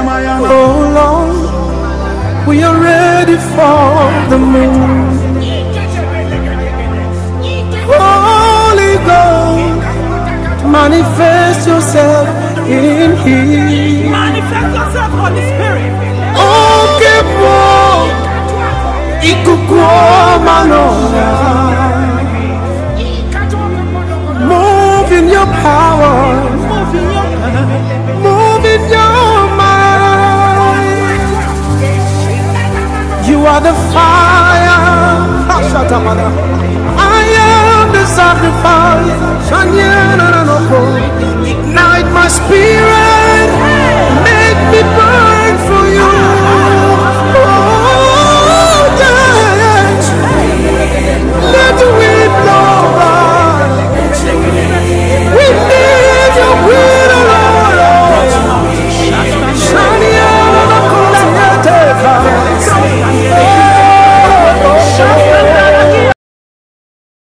Oh Lord, we are ready for the move. Holy Ghost, manifest yourself in here. Manifest yourself, Holy Spirit. Oke mo, ikuku manora. Move in your power, The fire. I am the sacrifice. Ignite my spirit.